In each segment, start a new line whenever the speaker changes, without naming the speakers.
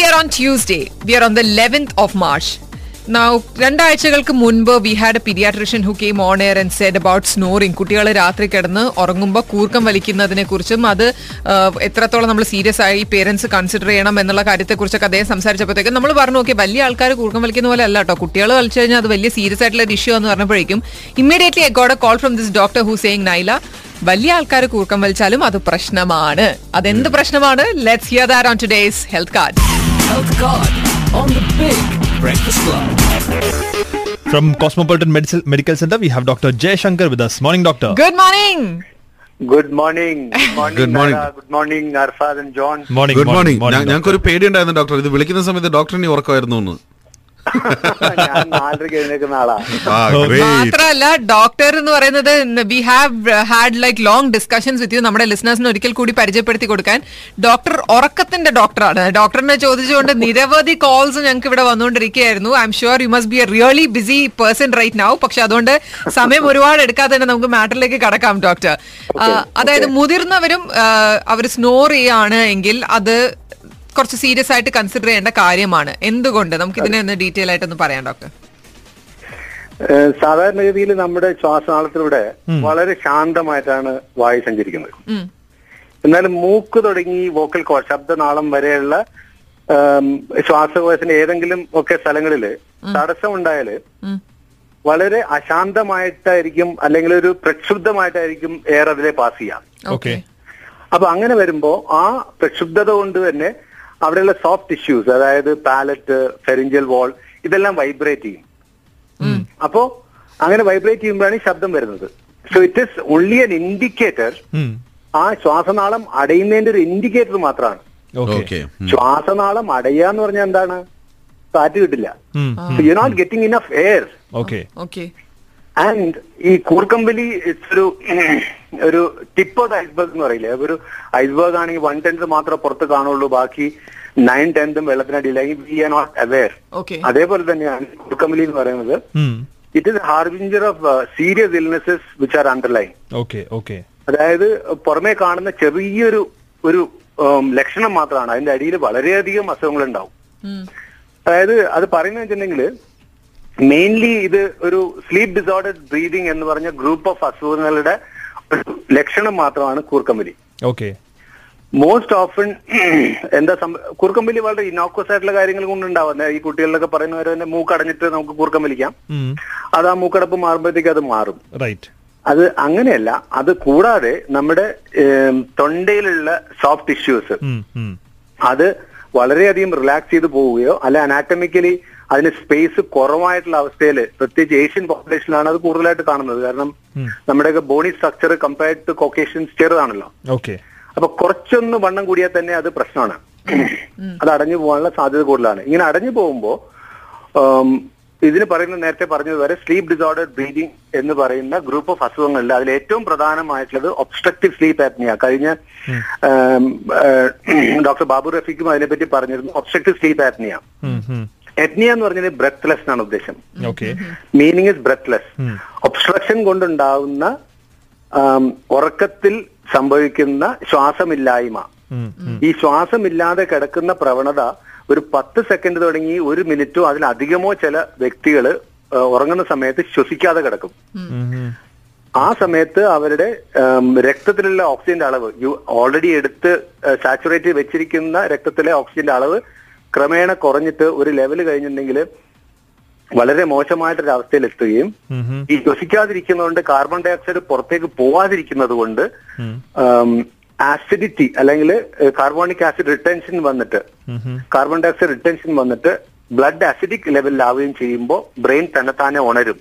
we are on Tuesday we are on the 11th of March Now, രണ്ടാഴ്ചകൾക്ക് മുൻപ് we had a pediatrician who came on air and said about snoring കുട്ടികൾ രാത്രി കിടന്ന് ഉറങ്ങുമ്പോൾ കൂർക്കം വലിക്കുന്നതിനെ കുറിച്ചും അത് എത്രത്തോളം നമ്മൾ സീരിയസ് ആയി പേരൻസ് കൺസിഡർ ചെയ്യണം എന്നുള്ള കാര്യത്തെക്കുറിച്ചൊക്കെ അദ്ദേഹം സംസാരിച്ചപ്പോഴത്തേക്കും നമ്മൾ പറഞ്ഞു ഓക്കെ വലിയ ആൾക്കാർ കൂർക്കം വലിക്കുന്ന പോലെ അല്ല കേട്ടോ കുട്ടികൾ കളിച്ചു കഴിഞ്ഞാൽ അത് വലിയ സീരിയസ് ആയിട്ടുള്ള ഒരു ഇഷ്യൂ എന്ന് പറഞ്ഞപ്പോഴേക്കും immediately I got a call from this doctor who saying Naila വലിയ ആൾക്കാർ കൂർക്കം വലിച്ചാലും അത് പ്രശ്നമാണ്. അതെന്ത് പ്രശ്നമാണ്? Let's hear that on today's health card
Health Card on the Big Breakfast Club.
From Cosmopolitan Medical, Medical Center, we have Dr. Jay Shankar with us. Morning, doctor.
Good morning.
Good morning.
Good morning.
Good morning, Arfad and John.
Morning.
Good morning
morning,
ഞങ്ങൾക്ക് ഒരു പേടിയുണ്ടായിരുന്നു doctor ഇത് വിളിക്കുന്ന സമയത്ത് ഡോക്ടറിനെ ഉറക്കമായിരുന്നു
മാത്രമല്ല doctor എന്ന് പറയുന്നത് we have had like long discussions with you നമ്മുടെ ലിസണേഴ്സിന് ഒരിക്കൽ കൂടി പരിചയപ്പെടുത്തി കൊടുക്കാൻ ഡോക്ടർ ഉറക്കത്തിന്റെ ഡോക്ടറാണ് ഡോക്ടറിനെ ചോദിച്ചുകൊണ്ട് നിരവധി കോൾസ് ഞങ്ങൾക്ക് ഇവിടെ വന്നുകൊണ്ടിരിക്കുകയായിരുന്നു. I'm sure you must be a really busy person right now പക്ഷെ അതുകൊണ്ട് സമയം ഒരുപാട് എടുക്കാതെ തന്നെ നമുക്ക് മാറ്ററിലേക്ക് കടക്കാം ഡോക്ടർ അതായത് മുതിർന്നവരും അവർ സ്നോർ ചെയ്യാണ് എങ്കിൽ അത് കുറച്ച് സീരിയസ് ആയിട്ട് കൺസിഡർ ചെയ്യേണ്ട കാര്യമാണ്. എന്തുകൊണ്ട്? നമുക്ക് ഇതിനെ ഒന്ന് ഡീറ്റെയിൽ ആയിട്ടൊന്ന് പറയാം ഡോക്ടർ
സാധാരണഗതിയിൽ നമ്മുടെ ശ്വാസനാളത്തിലൂടെ വളരെ ശാന്തമായിട്ടാണ് വായു സഞ്ചരിക്കുന്നത്.
എന്നാലും
എന്നാൽ മൂക്ക് തുടങ്ങി വോക്കൽ കോ ശബ്ദനാളം വരെയുള്ള ശ്വാസകോശത്തിന്റെ ഏതെങ്കിലും ഒക്കെ സ്ഥലങ്ങളിൽ തടസ്സം
ഉണ്ടായാൽ
വളരെ അശാന്തമായിട്ടായിരിക്കും അല്ലെങ്കിൽ ഒരു പ്രക്ഷുബ്ധമായിട്ടായിരിക്കും എയർ അതിലെ പാസ് ചെയ്യാം. അപ്പൊ അങ്ങനെ വരുമ്പോ ആ പ്രക്ഷുബ്ധത കൊണ്ട് തന്നെ അവിടെയുള്ള സോഫ്റ്റ് ടിഷ്യൂസ് അതായത് പാലറ്റ് ഫെറിഞ്ചൽ വാൾ ഇതെല്ലാം വൈബ്രേറ്റ് ചെയ്യും. അപ്പോ അങ്ങനെ വൈബ്രേറ്റ് ചെയ്യുമ്പോഴാണ് ഈ ശബ്ദം വരുന്നത്. So it is only an indicator. ആ ശ്വാസനാളം അടയുന്നതിന്റെ ഒരു ഇൻഡിക്കേറ്റർ മാത്രമാണ്.
Okay.
ശ്വാസനാളം അടയുക എന്ന് പറഞ്ഞാൽ എന്താണ്? കാറ്റ് കിട്ടില്ല. You not getting enough air and ഈ കൂർക്കമ്പലി ഇറ്റ്സ് ഒരു ഒരു ടിപ്പ് ഓഫ് ഐസ്ബർഗ് എന്ന് പറയില്ലേ? ഒരു ഐസ്ബർഗ് ആണെങ്കിൽ വൺ ടെൻത്ത് മാത്രമേ പുറത്ത് കാണുള്ളൂ. ബാക്കി നയൻ ടെൻത്തും വെള്ളത്തിനടിയിലായി we are not aware
okay
അതേപോലെ തന്നെയാണ് കൂർക്കമ്പലി എന്ന് പറയുന്നത്. It is harbinger of serious illnesses which are underline
okay okay
അതായത് പുറമേ കാണുന്ന ചെറിയൊരു ഒരു ലക്ഷണം മാത്രമാണ്. അതിന്റെ അടിയിൽ വളരെയധികം അസുഖങ്ങൾ ഉണ്ടാവും അതായത് അത് പറയുന്നത് വെച്ചിട്ടുണ്ടെങ്കിൽ മെയിൻലി ഇത് ഒരു സ്ലീപ്പ് ഡിസോർഡർ ബ്രീതിങ് എന്ന് പറഞ്ഞ ഗ്രൂപ്പ് ഓഫ് അസുഖങ്ങളുടെ ഒരു ലക്ഷണം മാത്രമാണ് കൂർക്കമ്പലി.
Okay.
മോസ്റ്റ് ഓഫൺ എന്താ കൂർക്കമ്പലി വളരെ ഇനോക്വസ് ആയിട്ടുള്ള കാര്യങ്ങൾ കൊണ്ടുണ്ടാവുന്ന ഈ കുട്ടികളിലൊക്കെ പറയുന്നവർ തന്നെ മൂക്കടഞ്ഞിട്ട് നമുക്ക് കൂർക്കമ്പലിക്കാം
വലിക്കാം.
അത് ആ മൂക്കടപ്പ് മാറുമ്പോഴത്തേക്ക് അത് മാറും.
Right.
അത് അങ്ങനെയല്ല. അത് കൂടാതെ നമ്മുടെ തൊണ്ടയിലുള്ള സോഫ്റ്റ് ടിഷ്യൂസ്. അത് വളരെയധികം റിലാക്സ് ചെയ്ത് പോവുകയോ അല്ല അനാറ്റമിക്കലി അതിന് സ്പേസ് കുറവായിട്ടുള്ള അവസ്ഥയിൽ പ്രത്യേകിച്ച് ഏഷ്യൻ പോപ്പുലേഷനിലാണ് അത് കൂടുതലായിട്ട് കാണുന്നത്. കാരണം നമ്മുടെയൊക്കെ body structure compared to Caucasians ചെറുതാണല്ലോ.
Okay.
അപ്പൊ കുറച്ചൊന്ന് വണ്ണം കൂടിയാൽ തന്നെ അത് പ്രശ്നമാണ്. അത് അടഞ്ഞു പോകാനുള്ള സാധ്യത കൂടുതലാണ്. ഇങ്ങനെ അടഞ്ഞു പോകുമ്പോ ഉം, ഇതിന് പറയുന്ന നേരത്തെ പറഞ്ഞതുവരെ സ്ലീപ്പ് ഡിസോർഡർ ബ്രീതിങ് എന്ന് പറയുന്ന ഗ്രൂപ്പ് ഓഫ് അസുഖങ്ങളിൽ അതിൽ ഏറ്റവും പ്രധാനമായിട്ടുള്ളത് ഒബ്സ്ട്രക്റ്റീവ് സ്ലീപ്പ് ആപ്നിയ കഴിഞ്ഞ ഡോക്ടർ ബാബു റഫീഖും അതിനെപ്പറ്റി പറഞ്ഞിരുന്നു ഒബ്സ്ട്രക്റ്റീവ് സ്ലീപ്പ് ആപ്നിയ എത്നിയ. എന്ന് പറഞ്ഞാൽ ബ്രെത്ത്ലെസ് എന്നാണ് ഉദ്ദേശം.
Okay.
Meaning is breathless obstruction കൊണ്ടുണ്ടാവുന്ന ഉറക്കത്തിൽ സംഭവിക്കുന്ന ശ്വാസമില്ലായ്മ. ഈ ശ്വാസമില്ലാതെ കിടക്കുന്ന പ്രവണത ഒരു പത്ത് സെക്കൻഡ് തുടങ്ങി ഒരു മിനിറ്റോ അതിലധികമോ ചില വ്യക്തികൾ ഉറങ്ങുന്ന സമയത്ത് ശ്വസിക്കാതെ കിടക്കും. ആ സമയത്ത് അവരുടെ രക്തത്തിലുള്ള ഓക്സിജന്റെ അളവ് യു ഓൾറെഡി എടുത്ത് സാച്ചുറേറ്റ് വെച്ചിരിക്കുന്ന രക്തത്തിലെ ഓക്സിജന്റെ അളവ് ക്രമേണ കുറഞ്ഞിട്ട് ഒരു ലെവൽ കഴിഞ്ഞിട്ടുണ്ടെങ്കിൽ വളരെ മോശമായിട്ടൊരു.
Hmm.
ഈ ശ്വസിക്കാതിരിക്കുന്നതുകൊണ്ട് കാർബൺ ഡൈ ഓക്സൈഡ് പുറത്തേക്ക് പോവാതിരിക്കുന്നത് കൊണ്ട്. ആസിഡിറ്റി അല്ലെങ്കിൽ കാർബോണിക് ആസിഡ് റിട്ടൻഷൻ വന്നിട്ട്. കാർബൺ ഡൈ ഓക്സൈഡ് റിട്ടൻഷൻ വന്നിട്ട് ബ്ലഡ് അസിഡിക് ലെവലിലാവുകയും ചെയ്യുമ്പോൾ ബ്രെയിൻ തന്നെത്താനെ ഉണരും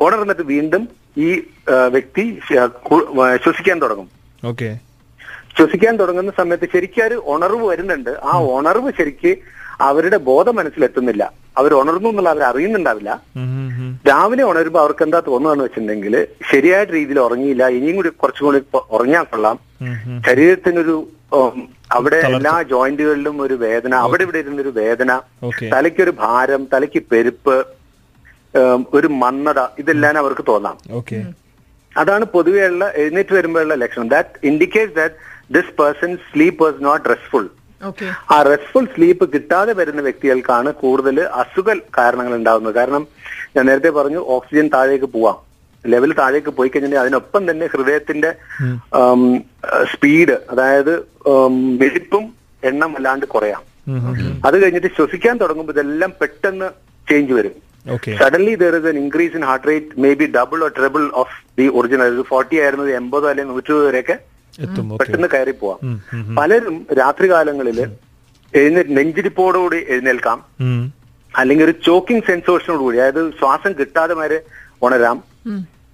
ഉണർന്നിട്ട് വീണ്ടും ഈ വ്യക്തി ശ്വ- ശ്വസിക്കാൻ തുടങ്ങും
ഓക്കെ
ശ്വസിക്കാൻ തുടങ്ങുന്ന സമയത്ത് ശരിക്കും ഒരു ഉണർവ് വരുന്നുണ്ട് ആ ഉണർവ് ശരിക്ക് അവരുടെ ബോധം മനസ്സിലെത്തുന്നില്ല അവർ ഉണർന്നു എന്നുള്ള അവർ അറിയുന്നുണ്ടാവില്ല. രാവിലെ ഉണരുമ്പോൾ അവർക്ക് എന്താ തോന്നുകയെന്ന് വെച്ചിട്ടുണ്ടെങ്കിൽ ശരിയായ രീതിയിൽ ഉറങ്ങിയില്ല ഇനിയും കൂടി കുറച്ചും കൂടി ഉറങ്ങാൻ കൊള്ളാം. ശരീരത്തിനൊരു അവിടെ എല്ലാ ജോയിന്റുകളിലും ഒരു വേദന അവിടെ ഇവിടെ ഇരുന്നൊരു വേദന
Okay.
തലയ്ക്കൊരു ഭാരം തലയ്ക്ക് പെരുപ്പ് ഒരു മന്നട ഇതെല്ലാം അവർക്ക് തോന്നാം. അതാണ് പൊതുവെയുള്ള എഴുന്നേറ്റ് വരുമ്പോഴുള്ള ലക്ഷണം. That indicate that this person sleep was not restful ആ റെസ്റ്റ്ഫുൾ സ്ലീപ്പ് കിട്ടാതെ വരുന്ന വ്യക്തികൾക്കാണ് കൂടുതൽ അസുഖ കാരണങ്ങൾ ഉണ്ടാവുന്നത്. കാരണം ഞാൻ നേരത്തെ പറഞ്ഞു ഓക്സിജൻ താഴേക്ക് പോവാം. ലെവൽ താഴേക്ക് പോയി കഴിഞ്ഞാൽ അതിനൊപ്പം തന്നെ ഹൃദയത്തിന്റെ സ്പീഡ് അതായത് വെടിപ്പും എണ്ണം അല്ലാണ്ട് കുറയാം. അത് കഴിഞ്ഞിട്ട് ശ്വസിക്കാൻ തുടങ്ങുമ്പോൾ ഇതെല്ലാം പെട്ടെന്ന് ചേഞ്ച് വരും. Suddenly there is an increase in heart rate may be double or triple of the original forty ആയിരുന്നത് എൺപതോ അല്ലെങ്കിൽ നൂറ്റി വരെയൊക്കെ പെട്ടെന്ന് കയറി പോവാം. പലരും രാത്രികാലങ്ങളിൽ എഴുന്നേറ്റ് നെഞ്ചിരിപ്പോടുകൂടി എഴുന്നേൽക്കാം. അല്ലെങ്കിൽ ഒരു ചോക്കിംഗ് സെൻസേഷനോടുകൂടി അതായത് ശ്വാസം കിട്ടാതെ വരെ ഉണരാം.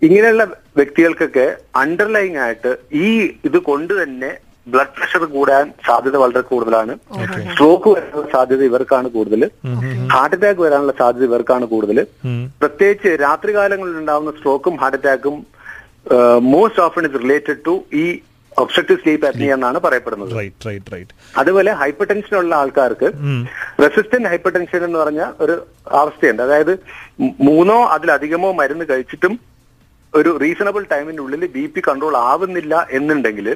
ഇങ്ങനെയുള്ള വ്യക്തികൾക്കൊക്കെ അണ്ടർലൈങ് ആയിട്ട് ഈ ഇത് കൊണ്ട് തന്നെ ബ്ലഡ് പ്രഷർ കൂടാൻ സാധ്യത വളരെ കൂടുതലാണ്. സ്ട്രോക്ക് വരാനുള്ള സാധ്യത ഇവർക്കാണ് കൂടുതൽ. ഹാർട്ട് അറ്റാക്ക് വരാനുള്ള സാധ്യത ഇവർക്കാണ് കൂടുതൽ. പ്രത്യേകിച്ച് രാത്രികാലങ്ങളിൽ ഉണ്ടാകുന്ന സ്ട്രോക്കും heart അറ്റാക്കും most often is related to ഈ ഒബ്സ്ട്രക്റ്റീവ് സ്ലീപ്പ് അപ്നിയ എന്നാണ് പറയപ്പെടുന്നത്. അതുപോലെ ഹൈപ്പർ ടെൻഷൻ ഉള്ള ആൾക്കാർക്ക് റെസിസ്റ്റന്റ് ഹൈപ്പർ ടെൻഷൻ എന്ന് പറഞ്ഞ ഒരു അവസ്ഥയുണ്ട്. അതായത് മൂന്നോ അതിലധികമോ മരുന്ന് കഴിച്ചിട്ടും ഒരു റീസണബിൾ ടൈമിന്റെ ഉള്ളിൽ ബി പി കൺട്രോൾ ആവുന്നില്ല എന്നുണ്ടെങ്കിൽ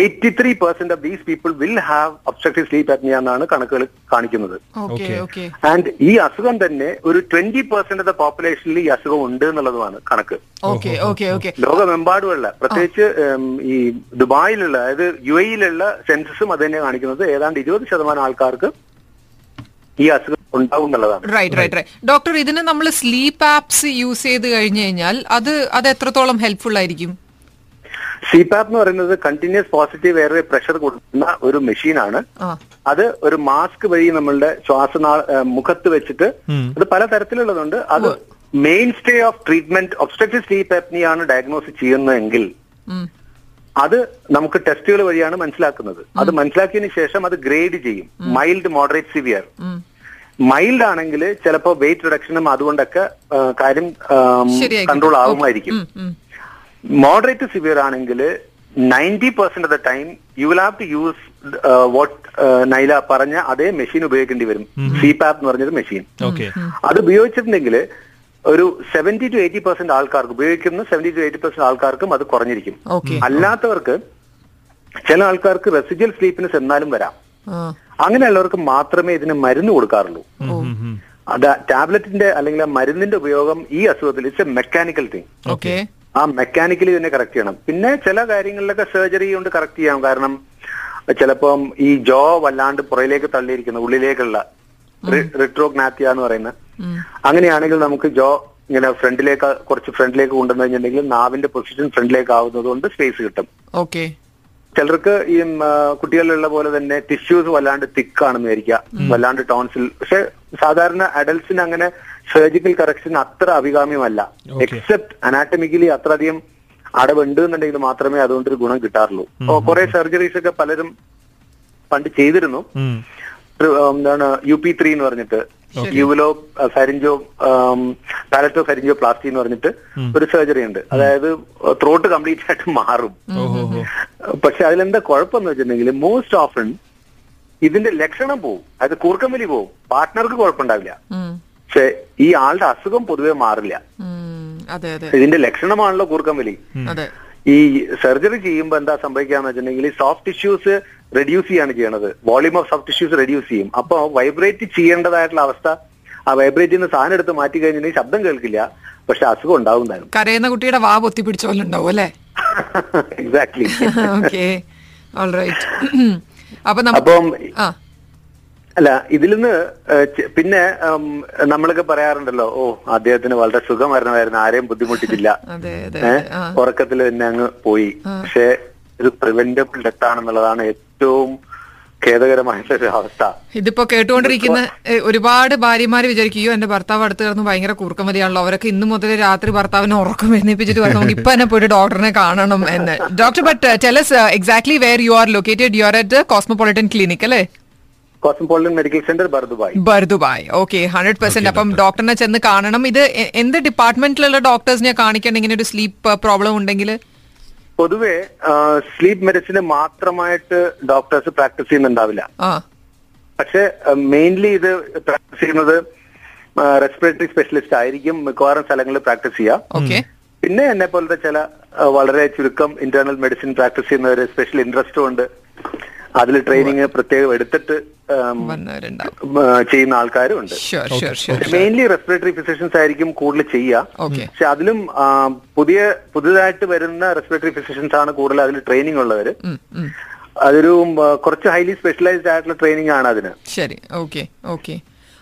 eighty three percent of these people will have obstructive sleep apnea എന്നാണ് കണക്കുകൾ കാണിക്കുന്നത്. ആൻഡ് ഈ അസുഖം തന്നെ ഒരു ട്വന്റി പെർസെന്റ് ഓഫ് ദ പോപ്പുലേഷനിൽ ഈ അസുഖം ഉണ്ട് എന്നുള്ളതുമാണ് കണക്ക്.
ഓക്കെ ഓക്കെ ഓക്കെ
ലോകമെമ്പാടുമുള്ള പ്രത്യേകിച്ച് ഈ ദുബായിലുള്ള അതായത് യു എയിലുള്ള സെൻസസും അത് തന്നെ കാണിക്കുന്നത്. ഏതാണ്ട് ഇരുപത് ശതമാനം ആൾക്കാർക്ക് ഈ അസുഖം ഉണ്ടാവും എന്നുള്ളതാണ്.
റൈറ്റ് റൈറ്റ് റൈറ്റ് ഡോക്ടർ ഇതിന് നമ്മൾ സ്ലീപ്പ് ആപ്സ് യൂസ് ചെയ്ത് കഴിഞ്ഞു കഴിഞ്ഞാൽ അത് അത് എത്രത്തോളം ഹെൽപ്ഫുൾ ആയിരിക്കും?
സിപാപ്പ് എന്ന് പറയുന്നത് കണ്ടിന്യൂസ് പോസിറ്റീവ് എയർവേ പ്രഷർ കൊടുക്കുന്ന ഒരു മെഷീനാണ്
ആണ്.
അത് ഒരു മാസ്ക് വഴി നമ്മളുടെ ശ്വാസനാൾ മുഖത്ത് വെച്ചിട്ട് അത് പല തരത്തിലുള്ളതുണ്ട്. അത് mainstay of treatment obstructive sleep ആപ്നിയാണ് diagnose ചെയ്യുന്നതെങ്കിൽ അത് നമുക്ക് ടെസ്റ്റുകൾ വഴിയാണ് മനസ്സിലാക്കുന്നത്. അത് മനസ്സിലാക്കിയതിനു ശേഷം അത് ഗ്രേഡ് ചെയ്യും. Mild moderate severe. മൈൽഡ് ആണെങ്കിൽ ചിലപ്പോൾ വെയിറ്റ് റിഡക്ഷനും അതുകൊണ്ടൊക്കെ കാര്യം കൺട്രോൾ. ആവുമായിരിക്കും. മോഡറേറ്റ് സിവിയർ ആണെങ്കിൽ ninety percent of the time you will have to use what Naila പറഞ്ഞ അതേ മെഷീൻ ഉപയോഗിക്കേണ്ടി വരും. സിപാപ്പ് എന്ന് പറഞ്ഞൊരു മെഷീൻ
ഓക്കെ
അത് ഉപയോഗിച്ചിട്ടുണ്ടെങ്കിൽ ഒരു സെവന്റി ടു എയ്റ്റി പെർസെന്റ് ആൾക്കാർക്ക് ഉപയോഗിക്കുന്ന സെവന്റി ടു എയ്റ്റി പെർസെന്റ് ആൾക്കാർക്കും അത് കുറഞ്ഞിരിക്കും. അല്ലാത്തവർക്ക് ചില ആൾക്കാർക്ക് റെസിജ്വൽ സ്ലീപ്പിനെസ് എന്നാലും വരാം. അങ്ങനെയുള്ളവർക്ക് മാത്രമേ ഇതിന് മരുന്ന് കൊടുക്കാറുള്ളൂ. അത് ടാബ്ലറ്റിന്റെ അല്ലെങ്കിൽ ആ മരുന്നിന്റെ ഉപയോഗം ഈ അസുഖത്തിൽ it's a mechanical thing
okay.
ആ മെക്കാനിക്കലി തന്നെ കറക്റ്റ് ചെയ്യണം. പിന്നെ ചില കാര്യങ്ങളിലൊക്കെ സർജറി കൊണ്ട് കറക്റ്റ് ചെയ്യാം. കാരണം ചിലപ്പം ഈ ജോ വല്ലാണ്ട് പുറയിലേക്ക് തള്ളിയിരിക്കുന്ന ഉള്ളിലേക്കുള്ള റിട്രോഗ്നാത്തിയ എന്ന് പറയുന്ന. അങ്ങനെയാണെങ്കിൽ നമുക്ക് ജോ ഇങ്ങനെ ഫ്രണ്ടിലേക്ക് കുറച്ച് ഫ്രണ്ടിലേക്ക് കൊണ്ടുവന്നു കഴിഞ്ഞിട്ടുണ്ടെങ്കിൽ നാവിന്റെ പൊസിഷൻ ഫ്രണ്ടിലേക്ക് ആവുന്നത് കൊണ്ട് സ്പേസ് കിട്ടും.
ഓക്കെ.
ചിലർക്ക് ഈ കുട്ടികളിലുള്ള പോലെ തന്നെ ടിഷ്യൂസ് വല്ലാണ്ട് തിക്കാണെന്ന് വിചാരിക്കുക. വല്ലാണ്ട് ടോൺസിൽ പക്ഷെ സാധാരണ അഡൽട്സിന് അങ്ങനെ സർജിക്കൽ കറക്ഷൻ അത്ര അഭികാമ്യമല്ല. എക്സെപ്റ്റ് അനാറ്റമിക്കലി അത്രയധികം അടവുണ്ട് എന്നുണ്ടെങ്കിൽ മാത്രമേ അതുകൊണ്ടൊരു ഗുണം കിട്ടാറുള്ളൂ. അപ്പൊ കുറെ സർജറീസ് ഒക്കെ പലരും പണ്ട് ചെയ്തിരുന്നു. എന്താണ് യു പി ത്രീ എന്ന് പറഞ്ഞിട്ട്. യുവലോ ഫരിഞ്ചോ പാലറ്റോ ഫരിഞ്ചോ പ്ലാസ്റ്റി എന്ന് പറഞ്ഞിട്ട് ഒരു സർജറി ഉണ്ട്. അതായത് ത്രോട്ട് കംപ്ലീറ്റ് ആയിട്ട് മാറും. പക്ഷെ അതിലെന്താ കുഴപ്പമെന്ന് വെച്ചിട്ടുണ്ടെങ്കിൽ മോസ്റ്റ് ഓഫൺ ഇതിന്റെ ലക്ഷണം പോവും. അതായത് കൂർക്കമ്പലി പോവും. പാർട്ട്ണർക്ക് കുഴപ്പമുണ്ടാവില്ല. പക്ഷെ ഈ ആളുടെ അസുഖം പൊതുവെ മാറില്ല. ഇതിന്റെ ലക്ഷണമാണല്ലോ കൂർക്കമ്പലി ഈ സർജറി ചെയ്യുമ്പോൾ എന്താ സംഭവിക്കാന്ന് വെച്ചിട്ടുണ്ടെങ്കിൽ സോഫ്റ്റ് ടിഷ്യൂസ് റെഡ്യൂസ് ചെയ്യാണ് ചെയ്യണത്. Volume of soft tissues reduce ചെയ്യും. അപ്പൊ വൈബ്രേറ്റ് ചെയ്യേണ്ടതായിട്ടുള്ള അവസ്ഥ ആ വൈബ്രേറ്റ് ചെയ്യുന്ന സാധനം എടുത്ത് മാറ്റി കഴിഞ്ഞിട്ടുണ്ടെങ്കിൽ ശബ്ദം കേൾക്കില്ല. പക്ഷെ അസുഖം ഉണ്ടാവും
കരയുന്ന കുട്ടിയുടെ വാ പൊത്തി പിടിച്ച പോലെ ഉണ്ടാവും അല്ലേ?
എക്സാക്ട്ലി
ഓക്കെ ഓൾറൈറ്റ് അപ്പൊ
അല്ല ഇതിൽ നിന്ന് പിന്നെ നമ്മളൊക്കെ പറയാറുണ്ടല്ലോ ഓ അദ്ദേഹത്തിന് വളരെ സുഖമരണമായിരുന്നു ആരെയും ബുദ്ധിമുട്ടിച്ചില്ല. ഉറക്കത്തിൽ തന്നെ അങ്ങ് പോയി. പക്ഷെ ഇത് പ്രിവെന്റബിൾ ഡെത്ത് ആണെന്നുള്ളതാണ് ഏറ്റവും ഖേദകരമായിട്ടുള്ള ഒരു അവസ്ഥ.
ഇതിപ്പോ കേട്ടുകൊണ്ടിരിക്കുന്ന ഒരുപാട് ഭാര്യമാര് വിചാരിക്കുകയോ എന്റെ ഭർത്താവ് അടുത്ത് കിടന്ന് ഭയങ്കര കൂർക്കമതിയാണല്ലോ അവരൊക്കെ ഇന്ന് മുതൽ രാത്രി ഭർത്താവിനെ ഉറക്കം എഴുന്നേപ്പിച്ചിട്ട് പറഞ്ഞു നമുക്ക് ഇപ്പൊ തന്നെ പോയിട്ട് ഡോക്ടറിനെ കാണണം എന്ന്. Doctor but tells exactly where you are located you are at Cosmopolitan Clinic അല്ലേ?
Cosmopolitan Medical Center Bur Dubai
Bur Dubai okay hundred percent അപ്പം ഡോക്ടറിനെ ചെന്ന് കാണണം. ഇത് എന്ത് ഡിപ്പാർട്ട്മെന്റിലുള്ള ഡോക്ടേഴ്സിനെ കാണിക്കണം ഇങ്ങനെ ഒരു സ്ലീപ്പ് പ്രോബ്ലം ഉണ്ടെങ്കിൽ
പൊതുവെ സ്ലീപ്പ് മെഡിസിന് മാത്രമായിട്ട് ഡോക്ടേഴ്സ് പ്രാക്ടീസ് ചെയ്യുന്നുണ്ടാവില്ല. പക്ഷെ മെയിൻലി ഇത് പ്രാക്ടീസ് ചെയ്യുന്നത് റെസ്പിറേറ്ററി സ്പെഷ്യലിസ്റ്റ് ആയിരിക്കും മിക്കവാറും സ്ഥലങ്ങളിൽ പ്രാക്ടീസ് ചെയ്യുക.
ഓക്കെ.
പിന്നെ എന്നെ പോലത്തെ ചില വളരെ ചുരുക്കം ഇന്റേണൽ മെഡിസിൻ പ്രാക്ടീസ് ചെയ്യുന്നവര് സ്പെഷ്യൽ ഇൻട്രസ്റ്റും ഉണ്ട്. അതിൽ ട്രെയിനിങ് പ്രത്യേകം എടുത്തിട്ട് ചെയ്യുന്ന ആൾക്കാരും ഉണ്ട് മെയിൻലി റെസ്പിറേറ്ററി ഫിസിഷ്യൻസ് ആയിരിക്കും കൂടുതൽ ചെയ്യുക
ഓക്കെ
പക്ഷെ അതിലും പുതിയ പുതുതായിട്ട് വരുന്ന റെസ്പിറേറ്ററി ഫിസിഷ്യൻസ് ആണ് കൂടുതൽ അതിൽ ട്രെയിനിങ് ഉള്ളവര്. അതൊരു കുറച്ച് ഹൈലി സ്പെഷ്യലൈസ്ഡ് ആയിട്ടുള്ള ട്രെയിനിങ് ആണ് അതിന്.
ശരി. Okay okay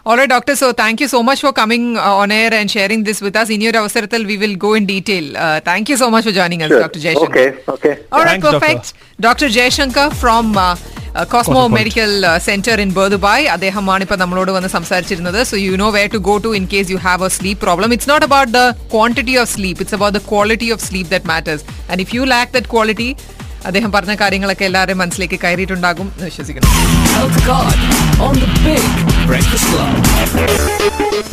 alright doctor so thank you so much for coming on air and sharing this with us ഒരു അവസരത്തിൽ we will go in detail thank you so much for joining us doctor Jayashankar
okay. Okay
Alright,
Thanks, doctor.
perfect. Dr. Jayashankar from uh, uh, Cosmo Medical uh, Center in Berdubai. അദ്ദേഹമാണ് ഇപ്പൊ നമ്മളോട് വന്ന് സംസാരിച്ചിരുന്നത് so you know where to go to in case you have a sleep problem it's not about the quantity of sleep it's about the quality of sleep that matters and if you lack that quality അദ്ദേഹം പറഞ്ഞ കാര്യങ്ങളൊക്കെ എല്ലാവരുടെയും മനസ്സിലേക്ക് കയറിയിട്ടുണ്ടാകും വിശ്വസിക്കുന്നു
Breakfast Club.